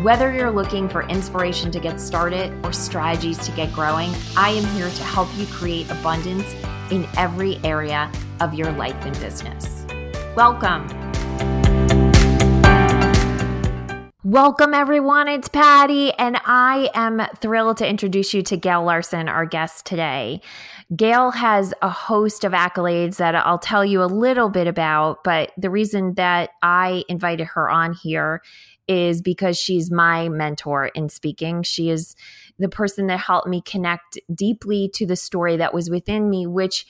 Whether you're looking for inspiration to get started or strategies to get growing, I am here to help you create abundance in every area of your life and business. Welcome. Welcome, everyone. It's Patty, and I am thrilled to introduce you to Gail Larsen, our guest today. Gail has a host of accolades that I'll tell you a little bit about, but the reason that I invited her on here is because she's my mentor in speaking. She is the person that helped me connect deeply to the story that was within me, which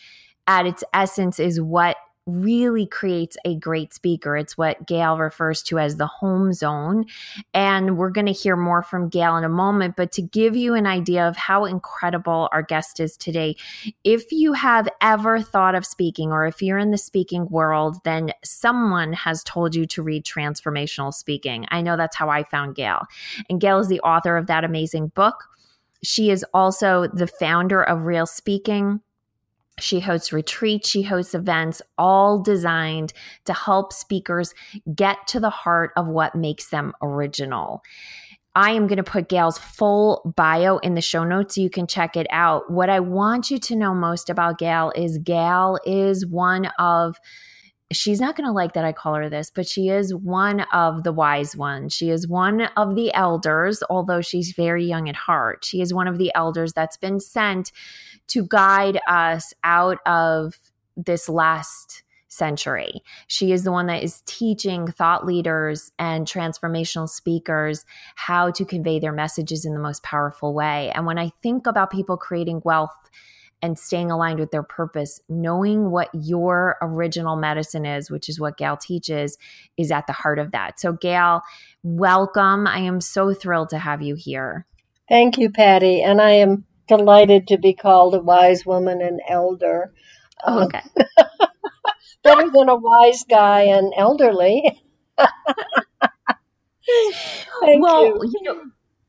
at its essence is what really creates a great speaker. It's what Gail refers to as the home zone. And we're going to hear more from Gail in a moment. But to give you an idea of how incredible our guest is today, if you have ever thought of speaking or if you're in the speaking world, then someone has told you to read Transformational Speaking. I know that's how I found Gail. And Gail is the author of that amazing book. She is also the founder of Real Speaking she hosts retreats, she hosts events, all designed to help speakers get to the heart of what makes them original. I am going to put Gail's full bio in the show notes so you can check it out. What I want you to know most about Gail is Gail is one of she's not going to like that I call her this, but she is one of the wise ones. She is one of the elders, although she's very young at heart. She is one of the elders that's been sent to guide us out of this last century. She is the one that is teaching thought leaders and transformational speakers how to convey their messages in the most powerful way. And when I think about people creating wealth, and staying aligned with their purpose, knowing what your original medicine is, which is what Gail teaches, is at the heart of that. So, Gail, welcome. I am so thrilled to have you here. Thank you, Patty. And I am delighted to be called a wise woman and elder. Oh, um, okay. better than a wise guy and elderly. well, you. you know,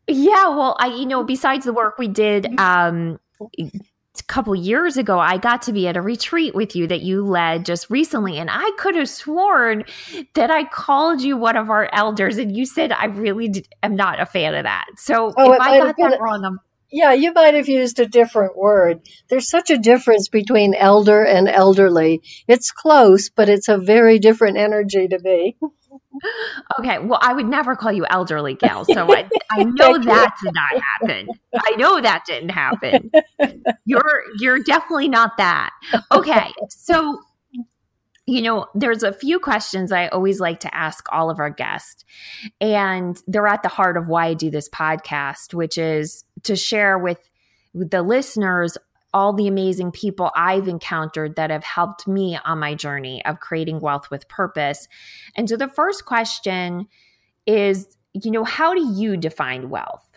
yeah, well, I you know, besides the work we did um a couple years ago, I got to be at a retreat with you that you led just recently. And I could have sworn that I called you one of our elders, and you said, I really did, am not a fan of that. So oh, if I got that wrong, I'm. Yeah, you might have used a different word. There's such a difference between elder and elderly. It's close, but it's a very different energy to me. Okay, well, I would never call you elderly, gal. So I, I know that did not happen. I know that didn't happen. You're you're definitely not that. Okay, so you know, there's a few questions I always like to ask all of our guests, and they're at the heart of why I do this podcast, which is to share with the listeners all the amazing people I've encountered that have helped me on my journey of creating wealth with purpose. And so the first question is, you know, how do you define wealth?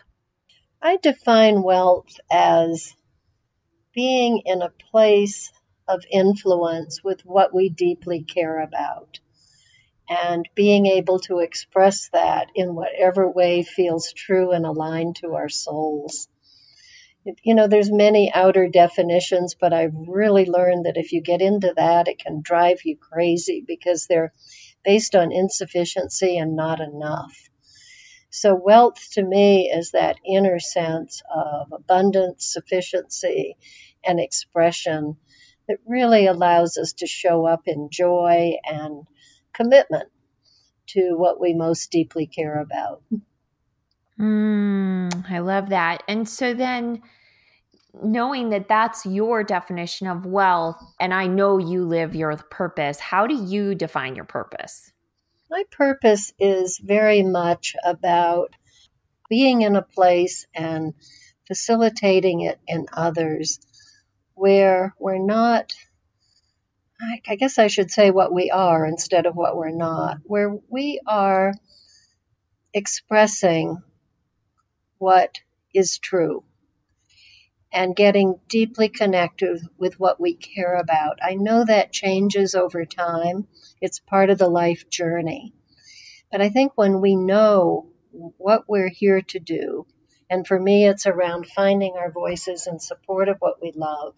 I define wealth as being in a place of influence with what we deeply care about and being able to express that in whatever way feels true and aligned to our souls you know there's many outer definitions but i've really learned that if you get into that it can drive you crazy because they're based on insufficiency and not enough so wealth to me is that inner sense of abundance sufficiency and expression that really allows us to show up in joy and commitment to what we most deeply care about. Mm, I love that. And so then knowing that that's your definition of wealth and I know you live your purpose, how do you define your purpose? My purpose is very much about being in a place and facilitating it in others where we're not I guess I should say what we are instead of what we're not, where we are expressing what is true and getting deeply connected with what we care about. I know that changes over time, it's part of the life journey. But I think when we know what we're here to do, and for me, it's around finding our voices in support of what we love,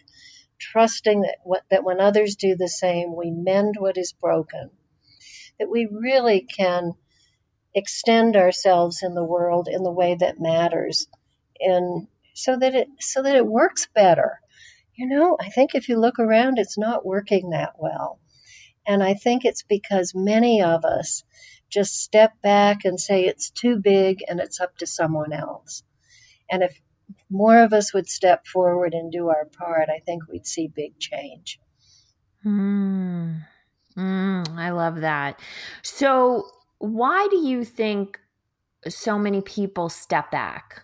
trusting that, what, that when others do the same, we mend what is broken, that we really can extend ourselves in the world in the way that matters and so that it so that it works better. You know i think if you look around it's not working that well. And i think it's because many of us just step back and say it's too big and it's up to someone else. And if more of us would step forward and do our part i think we'd see big change. Mm. Mm, i love that. So why do you think so many people step back?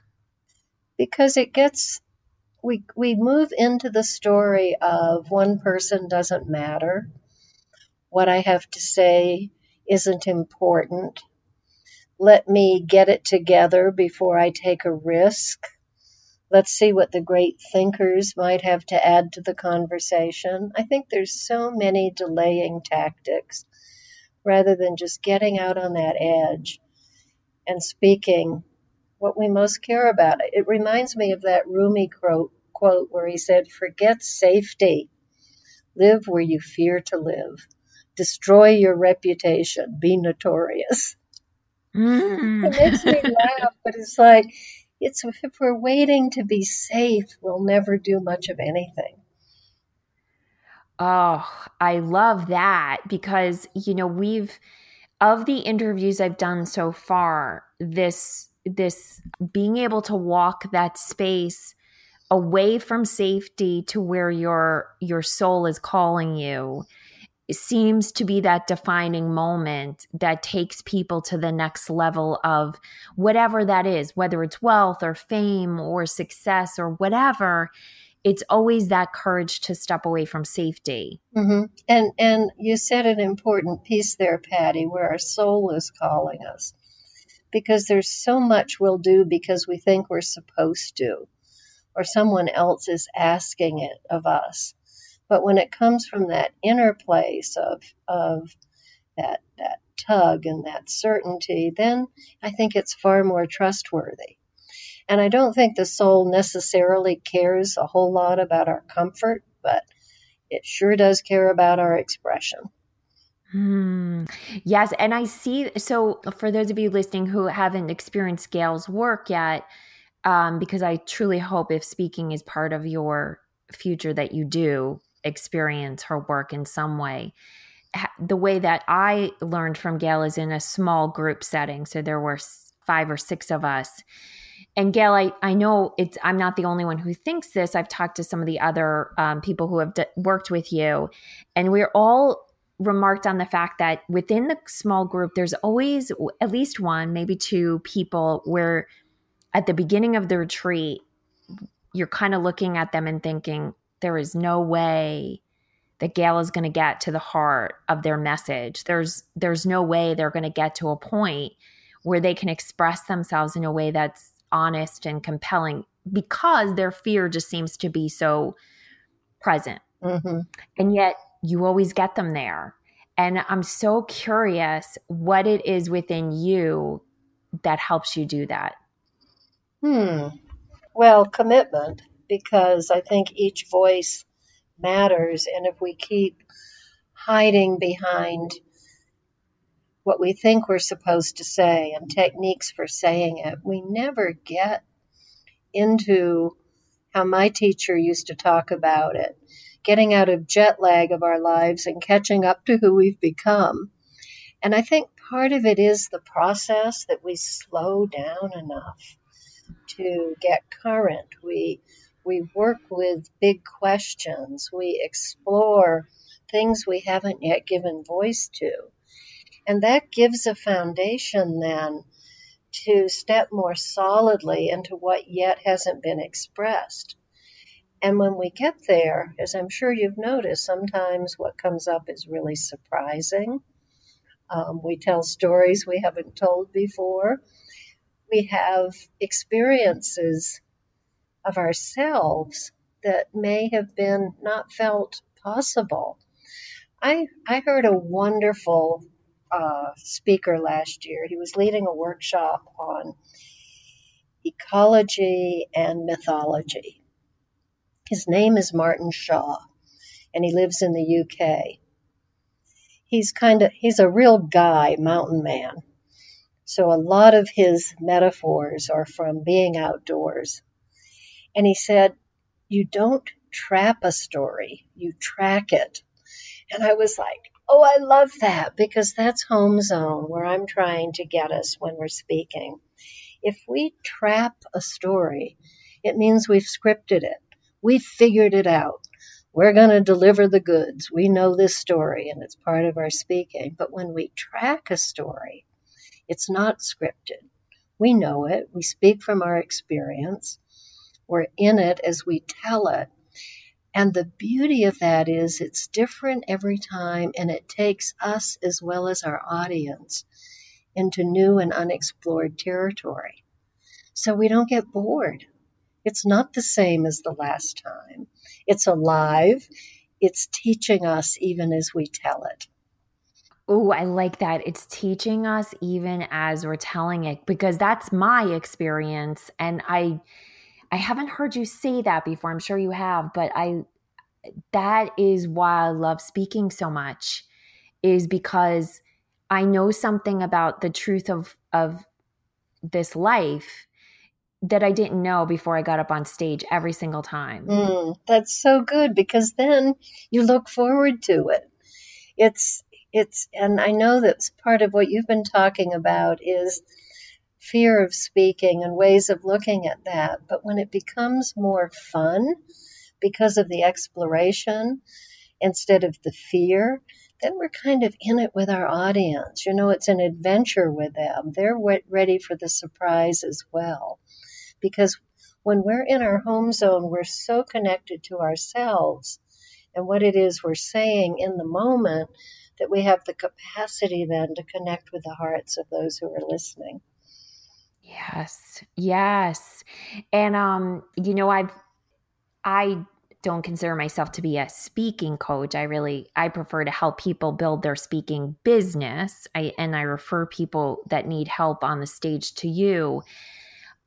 Because it gets we we move into the story of one person doesn't matter. What I have to say isn't important. Let me get it together before I take a risk. Let's see what the great thinkers might have to add to the conversation. I think there's so many delaying tactics rather than just getting out on that edge and speaking what we most care about. It reminds me of that Rumi quote where he said, Forget safety, live where you fear to live, destroy your reputation, be notorious. Mm. it makes me laugh, but it's like, it's if we're waiting to be safe, we'll never do much of anything. Oh, I love that because, you know, we've, of the interviews I've done so far, this, this being able to walk that space away from safety to where your, your soul is calling you seems to be that defining moment that takes people to the next level of whatever that is, whether it's wealth or fame or success or whatever it's always that courage to step away from safety. Mm-hmm. And and you said an important piece there, Patty, where our soul is calling us, because there's so much we'll do because we think we're supposed to, or someone else is asking it of us. But when it comes from that inner place of of that that tug and that certainty, then I think it's far more trustworthy. And I don't think the soul necessarily cares a whole lot about our comfort, but it sure does care about our expression. Mm, yes. And I see, so for those of you listening who haven't experienced Gail's work yet, um, because I truly hope if speaking is part of your future that you do experience her work in some way. The way that I learned from Gail is in a small group setting. So there were five or six of us and Gail, I, I know it's I'm not the only one who thinks this. I've talked to some of the other um, people who have d- worked with you, and we're all remarked on the fact that within the small group, there's always at least one, maybe two people where at the beginning of the retreat, you're kind of looking at them and thinking, there is no way that Gail is going to get to the heart of their message. There's there's no way they're going to get to a point where they can express themselves in a way that's honest and compelling because their fear just seems to be so present. Mm-hmm. And yet you always get them there. And I'm so curious what it is within you that helps you do that. Hmm. Well, commitment, because I think each voice matters. And if we keep hiding behind what we think we're supposed to say and techniques for saying it. We never get into how my teacher used to talk about it getting out of jet lag of our lives and catching up to who we've become. And I think part of it is the process that we slow down enough to get current. We we work with big questions. We explore things we haven't yet given voice to. And that gives a foundation then to step more solidly into what yet hasn't been expressed. And when we get there, as I'm sure you've noticed, sometimes what comes up is really surprising. Um, we tell stories we haven't told before. We have experiences of ourselves that may have been not felt possible. I, I heard a wonderful uh, speaker last year. He was leading a workshop on ecology and mythology. His name is Martin Shaw, and he lives in the UK. He's kind of he's a real guy, mountain man. So a lot of his metaphors are from being outdoors. And he said, you don't trap a story, you track it. And I was like, oh, I love that because that's home zone where I'm trying to get us when we're speaking. If we trap a story, it means we've scripted it. We've figured it out. We're going to deliver the goods. We know this story and it's part of our speaking. But when we track a story, it's not scripted. We know it. We speak from our experience. We're in it as we tell it. And the beauty of that is it's different every time and it takes us as well as our audience into new and unexplored territory. So we don't get bored. It's not the same as the last time. It's alive. It's teaching us even as we tell it. Oh, I like that. It's teaching us even as we're telling it because that's my experience and I I haven't heard you say that before. I'm sure you have, but I that is why I love speaking so much is because I know something about the truth of of this life that I didn't know before I got up on stage every single time. Mm, that's so good because then you look forward to it. It's it's and I know that's part of what you've been talking about is fear of speaking and ways of looking at that. But when it becomes more fun because of the exploration instead of the fear, then we're kind of in it with our audience. You know, it's an adventure with them. They're ready for the surprise as well. Because when we're in our home zone, we're so connected to ourselves and what it is we're saying in the moment that we have the capacity then to connect with the hearts of those who are listening. Yes. Yes. And um you know I've I don't consider myself to be a speaking coach. I really I prefer to help people build their speaking business. I and I refer people that need help on the stage to you.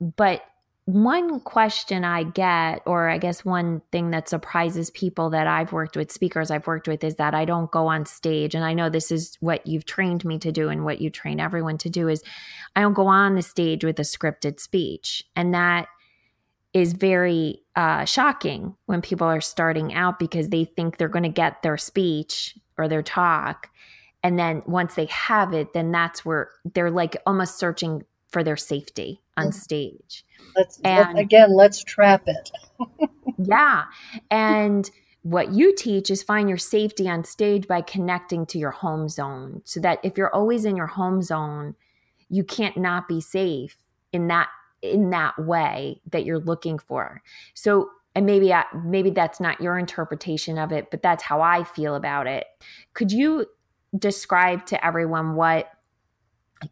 But one question I get, or I guess one thing that surprises people that I've worked with, speakers I've worked with, is that I don't go on stage. And I know this is what you've trained me to do and what you train everyone to do is I don't go on the stage with a scripted speech. And that is very uh, shocking when people are starting out because they think they're going to get their speech or their talk. And then once they have it, then that's where they're like almost searching for their safety on stage. Let's, and, let, again, let's trap it. yeah. And what you teach is find your safety on stage by connecting to your home zone so that if you're always in your home zone, you can't not be safe in that in that way that you're looking for. So and maybe I, maybe that's not your interpretation of it, but that's how I feel about it. Could you describe to everyone what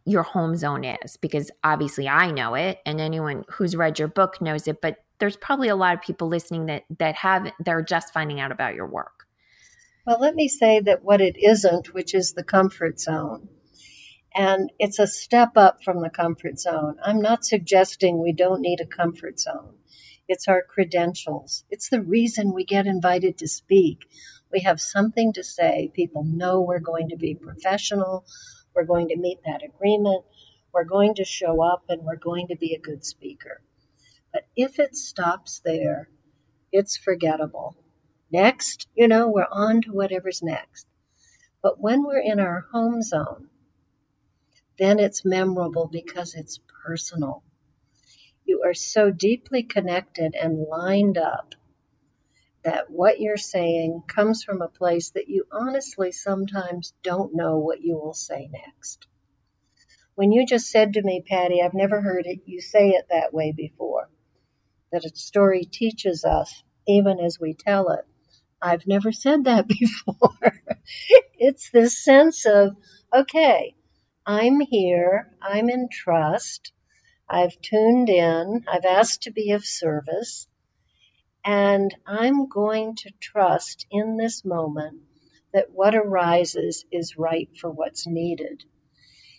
your home zone is because obviously I know it and anyone who's read your book knows it but there's probably a lot of people listening that that have they're just finding out about your work. Well, let me say that what it isn't, which is the comfort zone. And it's a step up from the comfort zone. I'm not suggesting we don't need a comfort zone. It's our credentials. It's the reason we get invited to speak. We have something to say. People know we're going to be professional. We're going to meet that agreement. We're going to show up and we're going to be a good speaker. But if it stops there, it's forgettable. Next, you know, we're on to whatever's next. But when we're in our home zone, then it's memorable because it's personal. You are so deeply connected and lined up that what you're saying comes from a place that you honestly sometimes don't know what you will say next. When you just said to me, Patty, I've never heard it, you say it that way before, that a story teaches us even as we tell it. I've never said that before. it's this sense of, okay, I'm here, I'm in trust, I've tuned in, I've asked to be of service, And I'm going to trust in this moment that what arises is right for what's needed.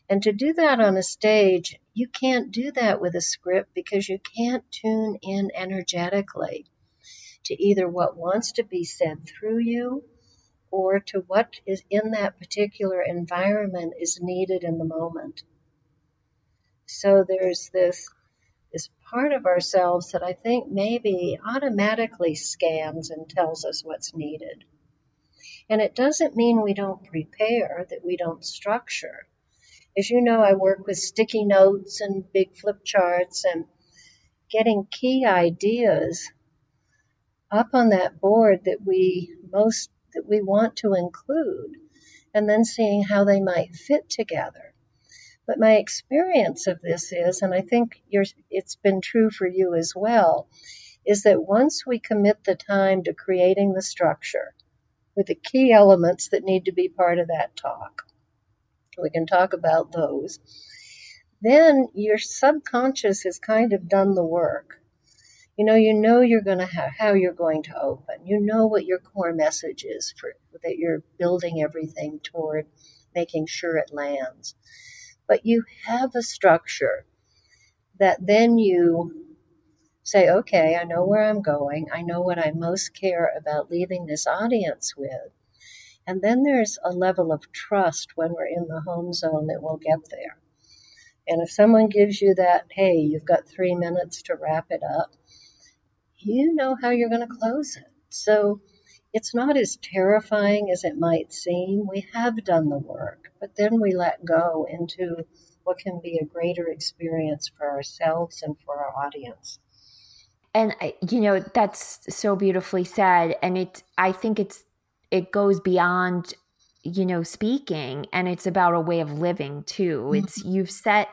And to do that on a stage, you can't do that with a script because you can't tune in energetically to either what wants to be said through you or to what is in that particular environment is needed in the moment. So there's this part of ourselves that I think maybe automatically scans and tells us what's needed. And it doesn't mean we don't prepare, that we don't structure. As you know, I work with sticky notes and big flip charts and getting key ideas up on that board that we most that we want to include and then seeing how they might fit together. But my experience of this is, and I think it's been true for you as well, is that once we commit the time to creating the structure with the key elements that need to be part of that talk, we can talk about those, then your subconscious has kind of done the work. You know, you know you're going to have how you're going to open. You know what your core message is for that you're building everything toward making sure it lands but you have a structure that then you say, okay, I know where I'm going. I know what I most care about leaving this audience with. And then there's a level of trust when we're in the home zone that we'll get there. And if someone gives you that, hey, you've got three minutes to wrap it up, you know how you're going to close it. So it's not as terrifying as it might seem. We have done the work, but then we let go into what can be a greater experience for ourselves and for our audience. And you know that's so beautifully said, and it I think it's it goes beyond you know speaking, and it's about a way of living too. Mm-hmm. It's you've set,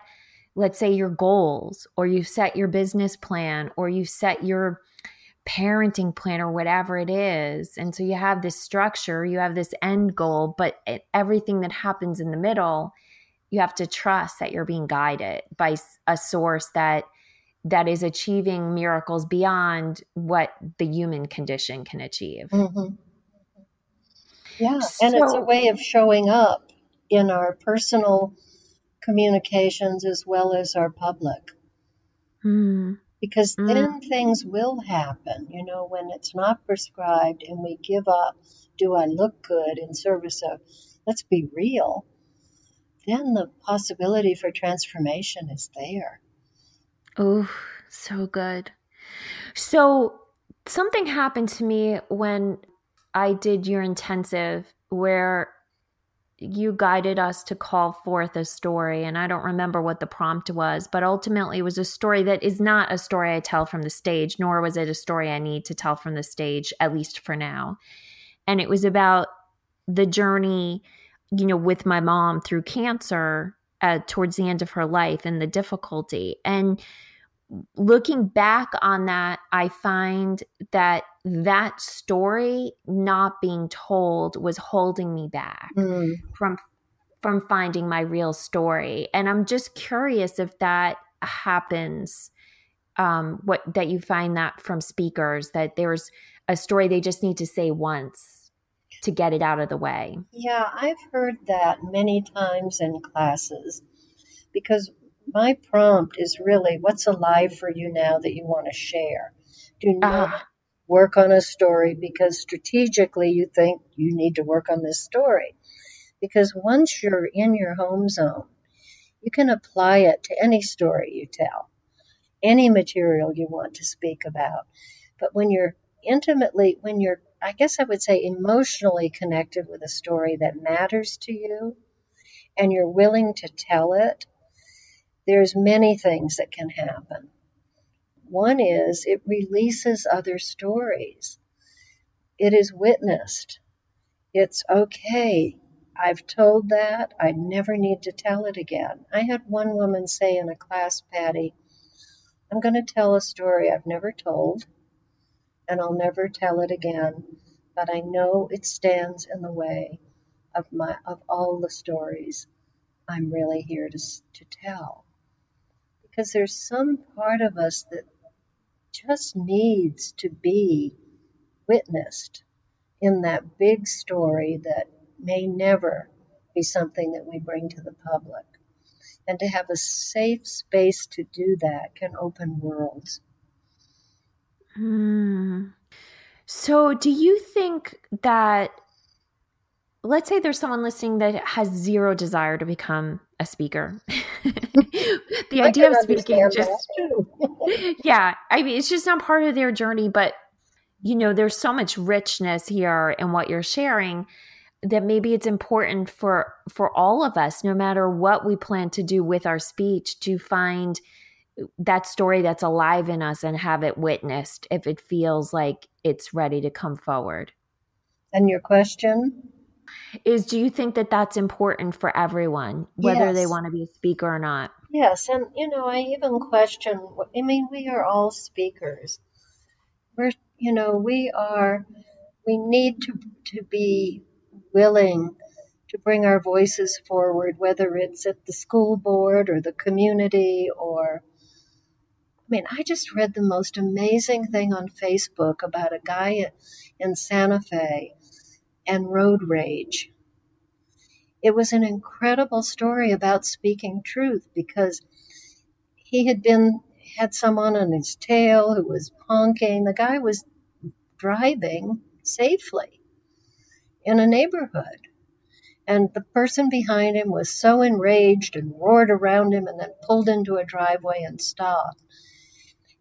let's say, your goals, or you set your business plan, or you set your parenting plan or whatever it is. And so you have this structure, you have this end goal, but everything that happens in the middle, you have to trust that you're being guided by a source that that is achieving miracles beyond what the human condition can achieve. Mm-hmm. Yeah, so, and it's a way of showing up in our personal communications as well as our public. Mm because mm. then things will happen. You know, when it's not prescribed and we give up, do I look good in service of, let's be real, then the possibility for transformation is there. Oh, so good. So, something happened to me when I did your intensive where you guided us to call forth a story and i don't remember what the prompt was but ultimately it was a story that is not a story i tell from the stage nor was it a story i need to tell from the stage at least for now. And it was about the journey you know with my mom through cancer uh, towards the end of her life and the difficulty. And looking back on that, I find that that story not being told was holding me back mm. from from finding my real story. And I'm just curious if that happens um what that you find that from speakers that there's a story they just need to say once to get it out of the way. Yeah, I've heard that many times in classes because my prompt is really what's alive for you now that you want to share. Do not uh work on a story because strategically you think you need to work on this story. Because once you're in your home zone, you can apply it to any story you tell, any material you want to speak about. But when you're intimately, when you're, I guess I would say, emotionally connected with a story that matters to you, and you're willing to tell it, there's many things that can happen. One is it releases other stories. It is witnessed. It's okay. I've told that. I never need to tell it again. I had one woman say in a class, Patty, I'm going to tell a story I've never told, and I'll never tell it again, but I know it stands in the way of my of all the stories I'm really here to, to tell because there's some part of us that just needs to be witnessed in that big story that may never be something that we bring to the public. And to have a safe space to do that can open worlds. Hmm. So, do you think that, let's say there's someone listening that has zero desire to become a speaker? the idea of speaking just, yeah, I mean, it's just not part of their journey, but you know, there's so much richness here in what you're sharing that maybe it's important for for all of us no matter what we plan to do with our speech to find that story that's alive in us and have it witnessed if it feels like it's ready to come forward. And your question is do you think that that's important for everyone whether yes. they want to be a speaker or not? Yes, and you know, I even question I mean, we are all speakers. We're you know, we are we need to to be willing to bring our voices forward, whether it's at the school board or the community or I mean, I just read the most amazing thing on Facebook about a guy in Santa Fe and road rage. It was an incredible story about speaking truth because he had been had someone on his tail who was honking. The guy was driving safely in a neighborhood. And the person behind him was so enraged and roared around him and then pulled into a driveway and stopped.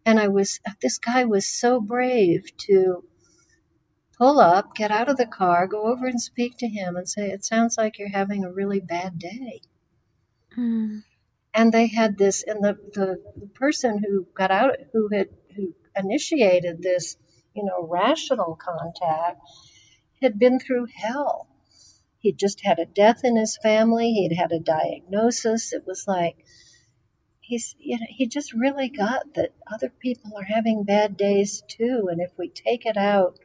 And I was, this guy was so brave to pull up, get out of the car, go over and speak to him and say, It sounds like you're having a really bad day. Mm. And they had this, and the, the, the person who got out, who had, who initiated this, you know, rational contact, had been through hell. He'd just had a death in his family, he'd had a diagnosis. It was like, he's you know he just really got that other people are having bad days too and if we take it out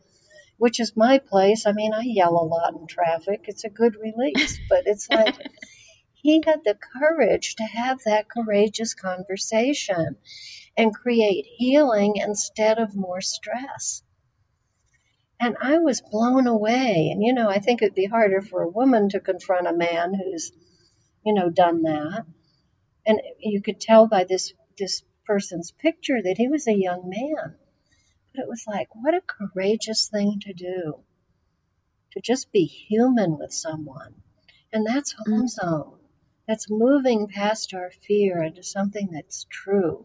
which is my place i mean i yell a lot in traffic it's a good release but it's like he had the courage to have that courageous conversation and create healing instead of more stress and I was blown away. And, you know, I think it'd be harder for a woman to confront a man who's, you know, done that and you could tell by this this person's picture that he was a young man. But it was like, what a courageous thing to do. To just be human with someone. And that's mm. home zone. That's moving past our fear into something that's true.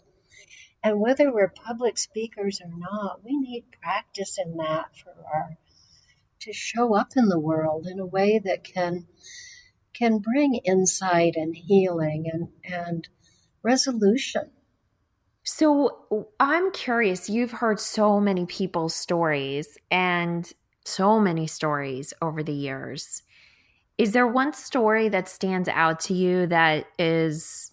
And whether we're public speakers or not, we need practice in that for our to show up in the world in a way that can can bring insight and healing and, and resolution. So I'm curious, you've heard so many people's stories and so many stories over the years. Is there one story that stands out to you that is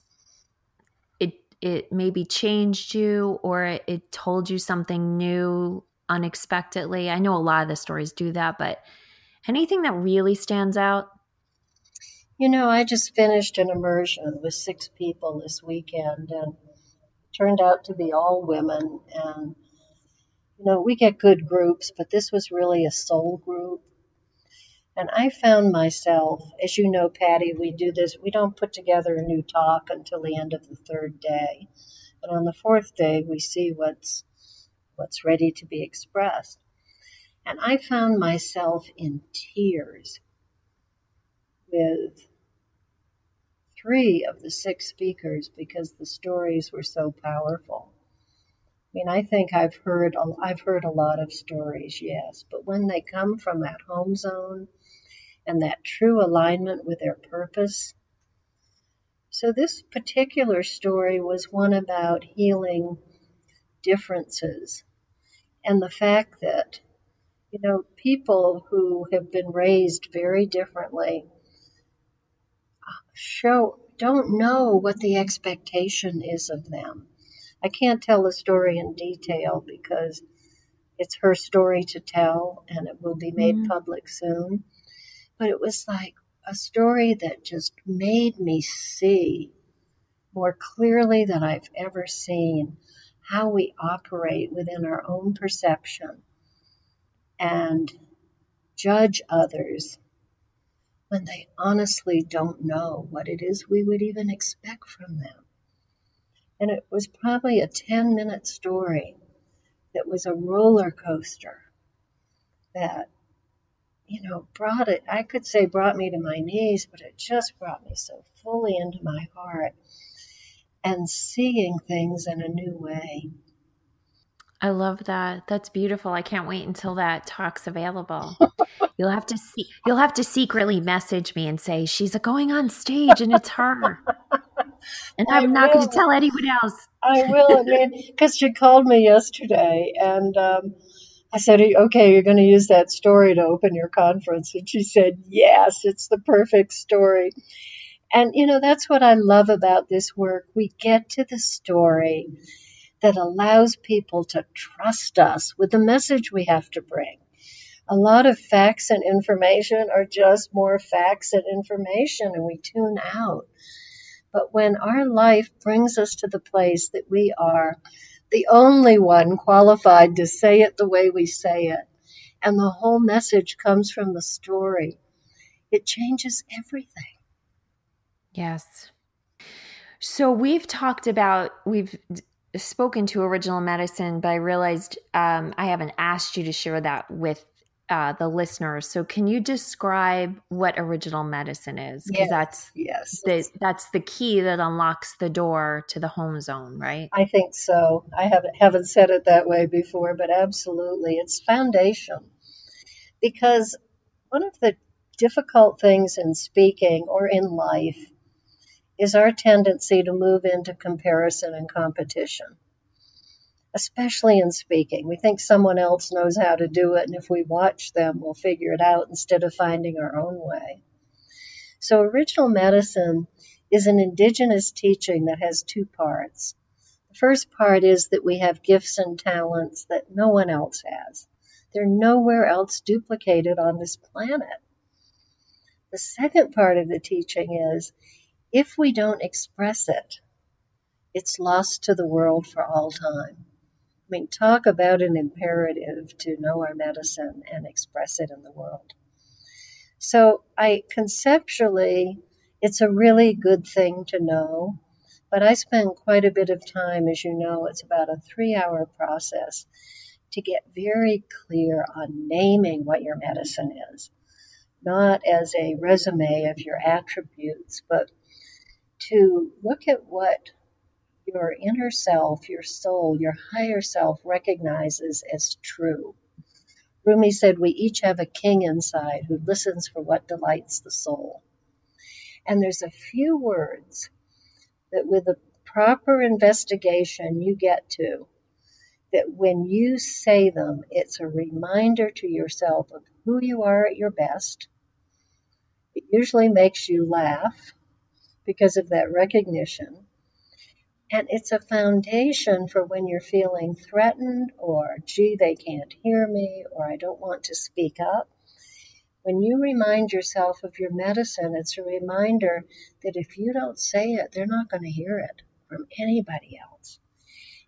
it it maybe changed you or it, it told you something new unexpectedly? I know a lot of the stories do that, but anything that really stands out? You know, I just finished an immersion with six people this weekend and turned out to be all women. And, you know, we get good groups, but this was really a soul group. And I found myself, as you know, Patty, we do this, we don't put together a new talk until the end of the third day. And on the fourth day, we see what's, what's ready to be expressed. And I found myself in tears with three of the six speakers because the stories were so powerful. I mean, I think I've heard I've heard a lot of stories, yes, but when they come from that home zone and that true alignment with their purpose. So this particular story was one about healing differences and the fact that you know people who have been raised very differently show don't know what the expectation is of them. I can't tell the story in detail because it's her story to tell and it will be made mm-hmm. public soon. But it was like a story that just made me see more clearly than I've ever seen how we operate within our own perception and judge others when they honestly don't know what it is we would even expect from them. And it was probably a 10 minute story that was a roller coaster that, you know, brought it, I could say brought me to my knees, but it just brought me so fully into my heart and seeing things in a new way. I love that. That's beautiful. I can't wait until that talk's available. you'll have to see you'll have to secretly message me and say she's going on stage and it's her. and I'm I not going to tell anyone else. I will. I mean, because she called me yesterday and um, I said, okay, you're going to use that story to open your conference. And she said, yes, it's the perfect story. And, you know, that's what I love about this work. We get to the story that allows people to trust us with the message we have to bring. A lot of facts and information are just more facts and information, and we tune out. But when our life brings us to the place that we are the only one qualified to say it the way we say it, and the whole message comes from the story, it changes everything. Yes. So we've talked about, we've spoken to original medicine, but I realized um, I haven't asked you to share that with uh, the listeners. So, can you describe what original medicine is? Because yes, that's yes, the, that's the key that unlocks the door to the home zone, right? I think so. I haven't haven't said it that way before, but absolutely, it's foundation. Because one of the difficult things in speaking or in life is our tendency to move into comparison and competition, especially in speaking. We think someone else knows how to do it, and if we watch them, we'll figure it out instead of finding our own way. So, original medicine is an indigenous teaching that has two parts. The first part is that we have gifts and talents that no one else has. They're nowhere else duplicated on this planet. The second part of the teaching is if we don't express it, it's lost to the world for all time. I mean, talk about an imperative to know our medicine and express it in the world. So, I conceptually, it's a really good thing to know, but I spend quite a bit of time, as you know, it's about a three hour process to get very clear on naming what your medicine is, not as a resume of your attributes, but to look at what your inner self, your soul, your higher self recognizes as true. Rumi said, We each have a king inside who listens for what delights the soul. And there's a few words that, with a proper investigation, you get to that when you say them, it's a reminder to yourself of who you are at your best. It usually makes you laugh because of that recognition. And it's a foundation for when you're feeling threatened or, gee, they can't hear me or I don't want to speak up. When you remind yourself of your medicine, it's a reminder that if you don't say it, they're not going to hear it from anybody else.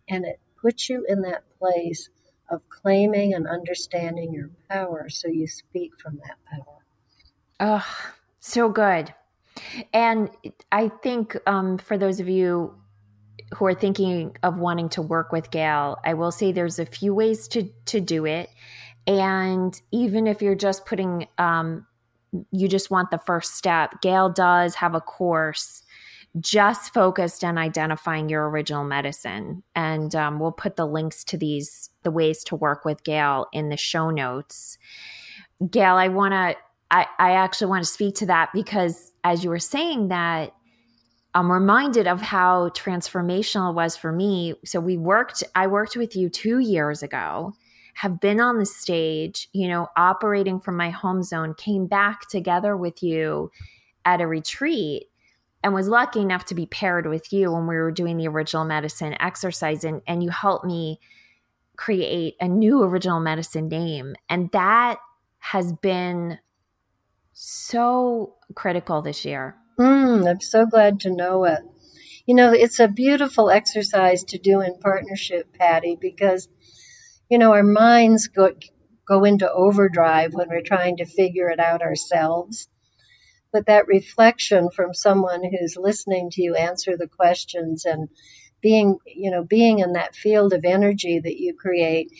And it puts you in that place of claiming and understanding your power so you speak from that power. Oh, so good. And I think um, for those of you who are thinking of wanting to work with Gail, I will say there's a few ways to to do it. And even if you're just putting, um, you just want the first step, Gail does have a course just focused on identifying your original medicine. And um, we'll put the links to these, the ways to work with Gail in the show notes. Gail, I want to I, I actually want to speak to that because as you were saying that, I'm reminded of how transformational it was for me. So we worked, I worked with you two years ago, have been on the stage, you know, operating from my home zone, came back together with you at a retreat and was lucky enough to be paired with you when we were doing the original medicine exercise and, and you helped me create a new original medicine name. And that has been so critical this year. Mm, I'm so glad to know it. You know, it's a beautiful exercise to do in partnership, Patty, because, you know, our minds go, go into overdrive when we're trying to figure it out ourselves. But that reflection from someone who's listening to you answer the questions and being, you know, being in that field of energy that you create,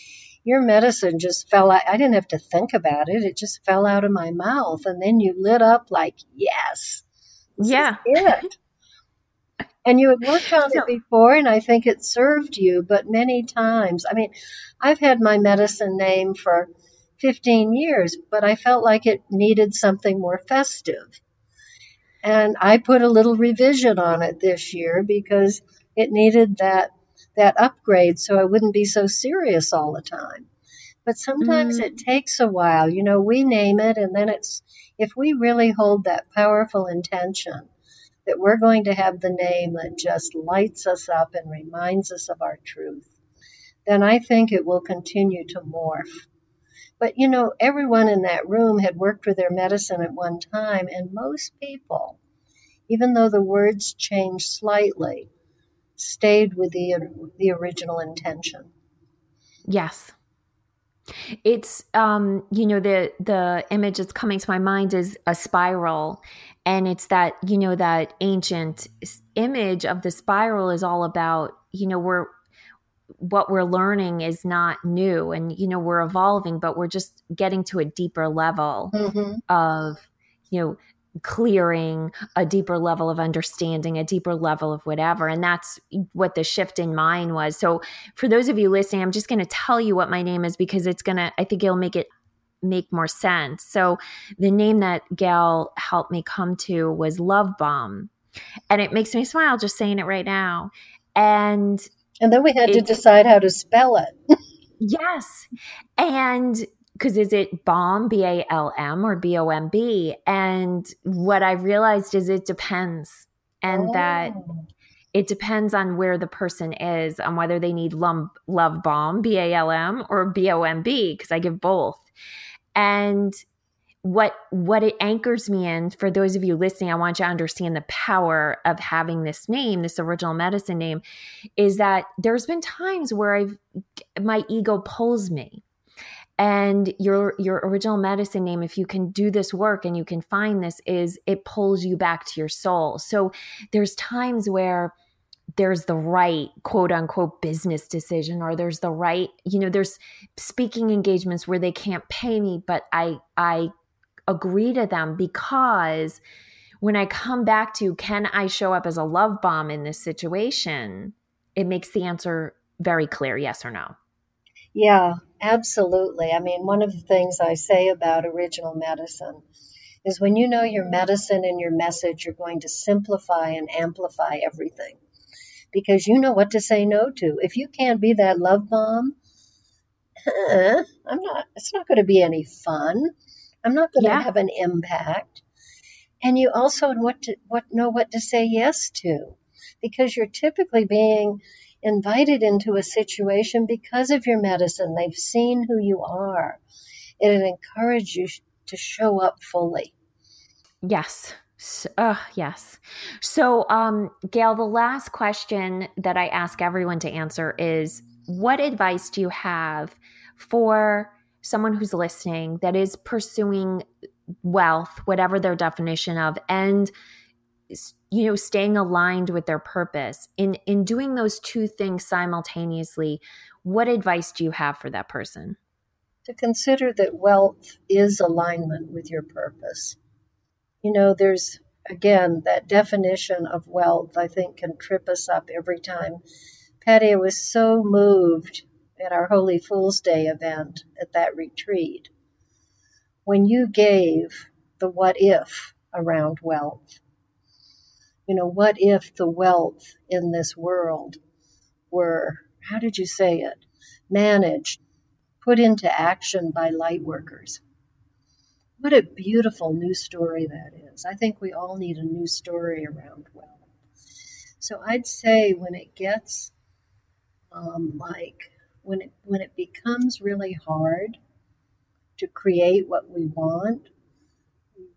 your medicine just fell out. I didn't have to think about it. It just fell out of my mouth. And then you lit up like, yes. Yeah. it. and you had worked on so, it before, and I think it served you, but many times. I mean, I've had my medicine name for 15 years, but I felt like it needed something more festive. And I put a little revision on it this year because it needed that that upgrade so I wouldn't be so serious all the time. But sometimes mm. it takes a while. You know, we name it and then it's if we really hold that powerful intention that we're going to have the name that just lights us up and reminds us of our truth, then I think it will continue to morph. But you know, everyone in that room had worked with their medicine at one time, and most people, even though the words change slightly, stayed with the the original intention. Yes. It's um you know the the image that's coming to my mind is a spiral and it's that you know that ancient image of the spiral is all about you know we're what we're learning is not new and you know we're evolving but we're just getting to a deeper level mm-hmm. of you know clearing a deeper level of understanding, a deeper level of whatever. And that's what the shift in mind was. So, for those of you listening, I'm just going to tell you what my name is because it's going to, I think it'll make it make more sense. So, the name that Gail helped me come to was Love Bomb. And it makes me smile just saying it right now. And and then we had to decide how to spell it. yes. And because is it bomb b a l m or b o m b? And what I've realized is it depends, and oh. that it depends on where the person is, on whether they need love, love bomb b a l m or b o m b, because I give both. And what what it anchors me in for those of you listening i want you to understand the power of having this name this original medicine name is that there's been times where i've my ego pulls me and your your original medicine name if you can do this work and you can find this is it pulls you back to your soul. So there's times where there's the right quote unquote business decision or there's the right you know there's speaking engagements where they can't pay me but i i agree to them because when i come back to can i show up as a love bomb in this situation? It makes the answer very clear yes or no. Yeah, absolutely. I mean, one of the things I say about original medicine is when you know your medicine and your message, you're going to simplify and amplify everything because you know what to say no to. If you can't be that love bomb, uh-uh, I'm not, it's not going to be any fun. I'm not going to have an impact. And you also what to, what know what to say yes to because you're typically being invited into a situation because of your medicine. They've seen who you are. It encourages you to show up fully. Yes. Uh, yes. So, um, Gail, the last question that I ask everyone to answer is what advice do you have for someone who's listening that is pursuing wealth, whatever their definition of, and you know staying aligned with their purpose. In in doing those two things simultaneously what advice do you have for that person? To consider that wealth is alignment with your purpose. You know there's again that definition of wealth i think can trip us up every time. Patty I was so moved at our holy fool's day event at that retreat. When you gave the what if around wealth you know, what if the wealth in this world were, how did you say it, managed, put into action by light workers? What a beautiful new story that is. I think we all need a new story around wealth. So I'd say when it gets um, like when it when it becomes really hard to create what we want,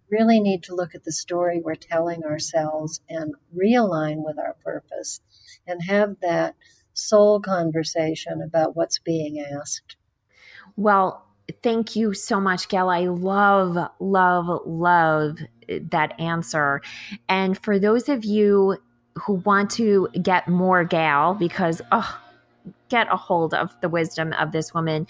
really need to look at the story we're telling ourselves and realign with our purpose and have that soul conversation about what's being asked. Well, thank you so much, Gail. I love, love, love that answer. And for those of you who want to get more Gail, because, oh, get a hold of the wisdom of this woman.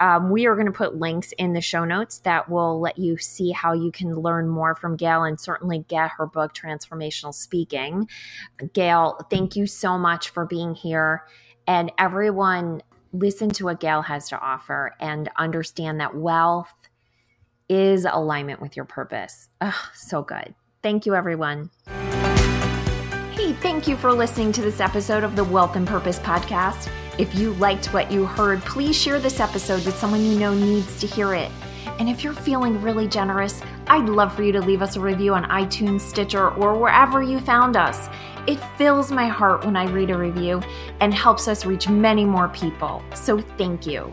Um, we are going to put links in the show notes that will let you see how you can learn more from Gail and certainly get her book, Transformational Speaking. Gail, thank you so much for being here. And everyone, listen to what Gail has to offer and understand that wealth is alignment with your purpose. Oh, so good. Thank you, everyone. Hey, thank you for listening to this episode of the Wealth and Purpose Podcast. If you liked what you heard, please share this episode with someone you know needs to hear it. And if you're feeling really generous, I'd love for you to leave us a review on iTunes, Stitcher, or wherever you found us. It fills my heart when I read a review and helps us reach many more people. So thank you.